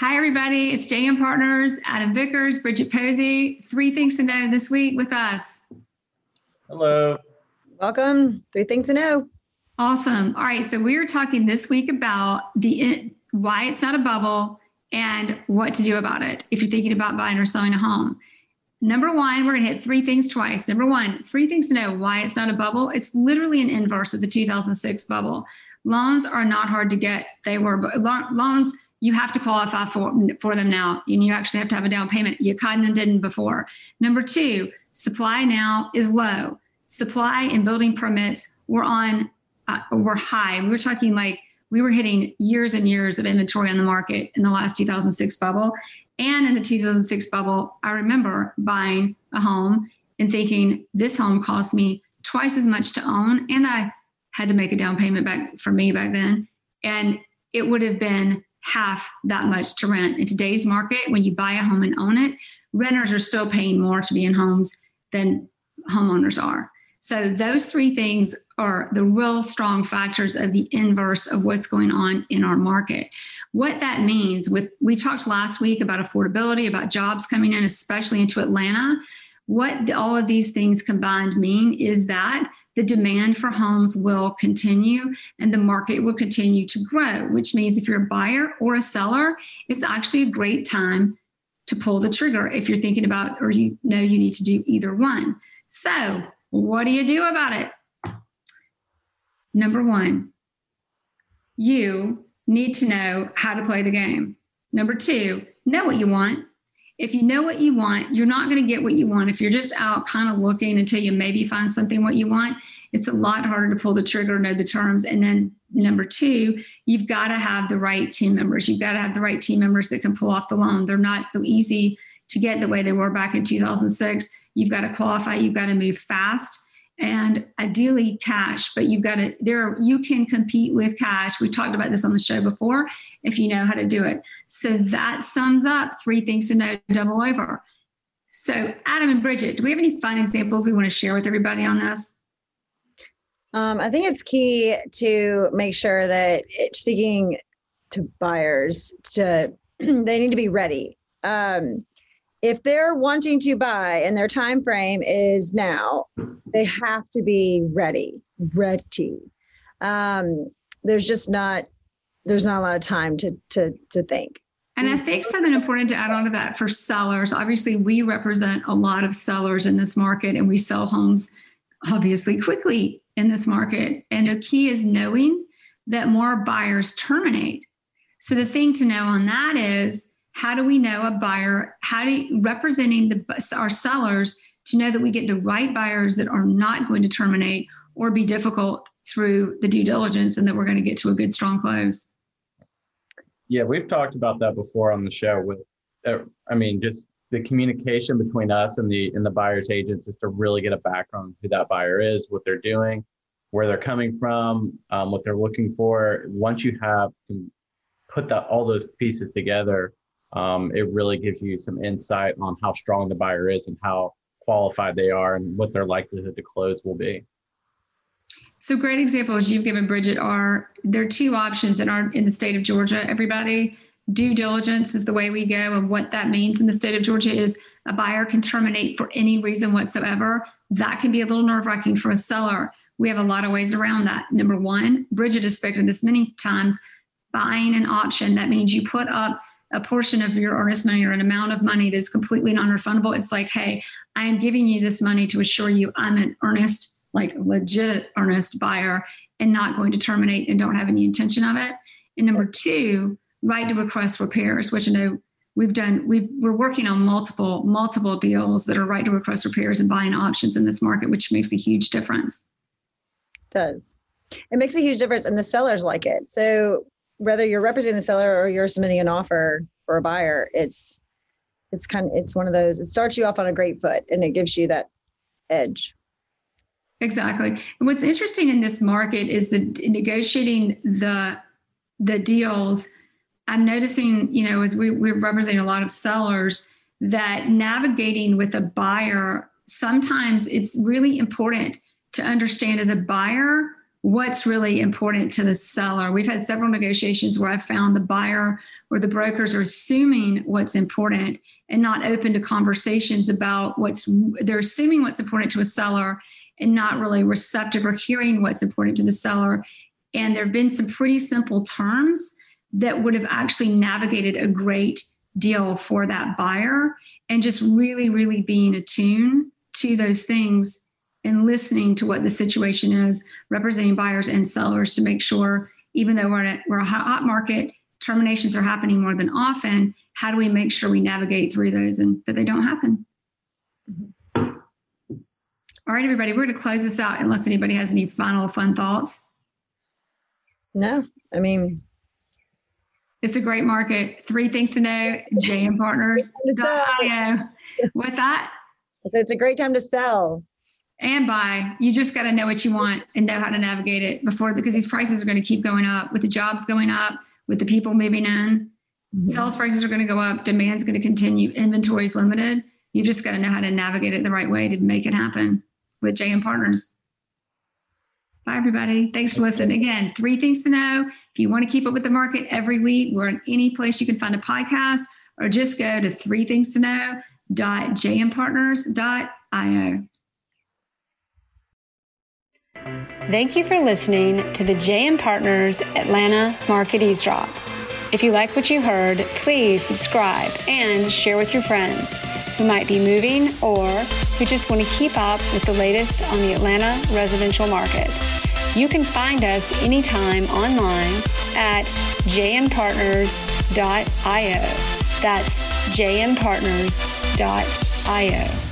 Hi, everybody. It's JM Partners, Adam Vickers, Bridget Posey. Three things to know this week with us. Hello. Welcome. Three things to know. Awesome. All right. So we are talking this week about the why it's not a bubble and what to do about it if you're thinking about buying or selling a home. Number one, we're going to hit three things twice. Number one, three things to know why it's not a bubble. It's literally an inverse of the 2006 bubble. Loans are not hard to get. They were loans you have to qualify for, for them now. And you actually have to have a down payment. You kind of didn't before. Number two, supply now is low. Supply and building permits were on, uh, were high. We were talking like we were hitting years and years of inventory on the market in the last 2006 bubble. And in the 2006 bubble, I remember buying a home and thinking this home cost me twice as much to own. And I had to make a down payment back for me back then. And it would have been half that much to rent. In today's market, when you buy a home and own it, renters are still paying more to be in homes than homeowners are. So those three things are the real strong factors of the inverse of what's going on in our market. What that means with we talked last week about affordability, about jobs coming in especially into Atlanta. What all of these things combined mean is that the demand for homes will continue and the market will continue to grow, which means if you're a buyer or a seller, it's actually a great time to pull the trigger if you're thinking about or you know you need to do either one. So, what do you do about it? Number one, you need to know how to play the game. Number two, know what you want if you know what you want, you're not going to get what you want. If you're just out kind of looking until you maybe find something what you want, it's a lot harder to pull the trigger, know the terms. And then number two, you've got to have the right team members. You've got to have the right team members that can pull off the loan. They're not so easy to get the way they were back in 2006. You've got to qualify, you've got to move fast and ideally cash but you've got to there you can compete with cash. We talked about this on the show before if you know how to do it. So that sums up three things to know double over. So adam and bridget do we have any fun examples we want to share with everybody on this? Um, i think it's key to make sure that it, speaking to buyers to they need to be ready. Um, if they're wanting to buy and their time frame is now they have to be ready ready um, there's just not there's not a lot of time to to to think and I think something important to add on to that for sellers, obviously, we represent a lot of sellers in this market and we sell homes obviously quickly in this market. And the key is knowing that more buyers terminate. So the thing to know on that is how do we know a buyer how do you, representing the our sellers to know that we get the right buyers that are not going to terminate or be difficult through the due diligence and that we're going to get to a good strong close? Yeah we've talked about that before on the show with uh, i mean just the communication between us and the and the buyer's agents is to really get a background who that buyer is what they're doing where they're coming from um, what they're looking for. Once you have put that all those pieces together um, it really gives you some insight on how strong the buyer is and how qualified they are and what their likelihood to close will be. So great examples you've given, Bridget, are there are two options in our in the state of Georgia. Everybody, due diligence is the way we go, and what that means in the state of Georgia is a buyer can terminate for any reason whatsoever. That can be a little nerve wracking for a seller. We have a lot of ways around that. Number one, Bridget has spoken this many times. Buying an option that means you put up a portion of your earnest money or an amount of money that's completely non-refundable it's like hey i am giving you this money to assure you i'm an earnest like legit earnest buyer and not going to terminate and don't have any intention of it. And number two right to request repairs which i know we've done we we're working on multiple multiple deals that are right to request repairs and buying options in this market which makes a huge difference. Does. It makes a huge difference and the sellers like it. So whether you're representing the seller or you're submitting an offer for a buyer, it's it's kind of it's one of those. It starts you off on a great foot and it gives you that edge. Exactly. And what's interesting in this market is the negotiating the the deals. I'm noticing, you know, as we, we're representing a lot of sellers, that navigating with a buyer, sometimes it's really important to understand as a buyer what's really important to the seller. We've had several negotiations where I've found the buyer or the brokers are assuming what's important and not open to conversations about what's they're assuming what's important to a seller and not really receptive or hearing what's important to the seller. And there have been some pretty simple terms that would have actually navigated a great deal for that buyer and just really, really being attuned to those things and listening to what the situation is, representing buyers and sellers to make sure, even though we're, in a, we're a hot market, terminations are happening more than often. How do we make sure we navigate through those and that they don't happen? Mm-hmm. All right, everybody, we're going to close this out unless anybody has any final fun thoughts. No, I mean, it's a great market. Three things to know jmpartners.io. What's that? So it's a great time to sell and buy. You just got to know what you want and know how to navigate it before because these prices are going to keep going up with the jobs going up, with the people moving in. Mm-hmm. Sales prices are going to go up, demand's going to continue, inventory is limited. You just got to know how to navigate it the right way to make it happen with JM Partners. Bye, everybody. Thanks for listening. Again, three things to know. If you want to keep up with the market every week, we're in any place you can find a podcast or just go to three things to know.jmpartners.io. Thank you for listening to the JM Partners Atlanta Market Eavesdrop. If you like what you heard, please subscribe and share with your friends who might be moving or who just want to keep up with the latest on the Atlanta residential market. You can find us anytime online at jmpartners.io. That's jmpartners.io.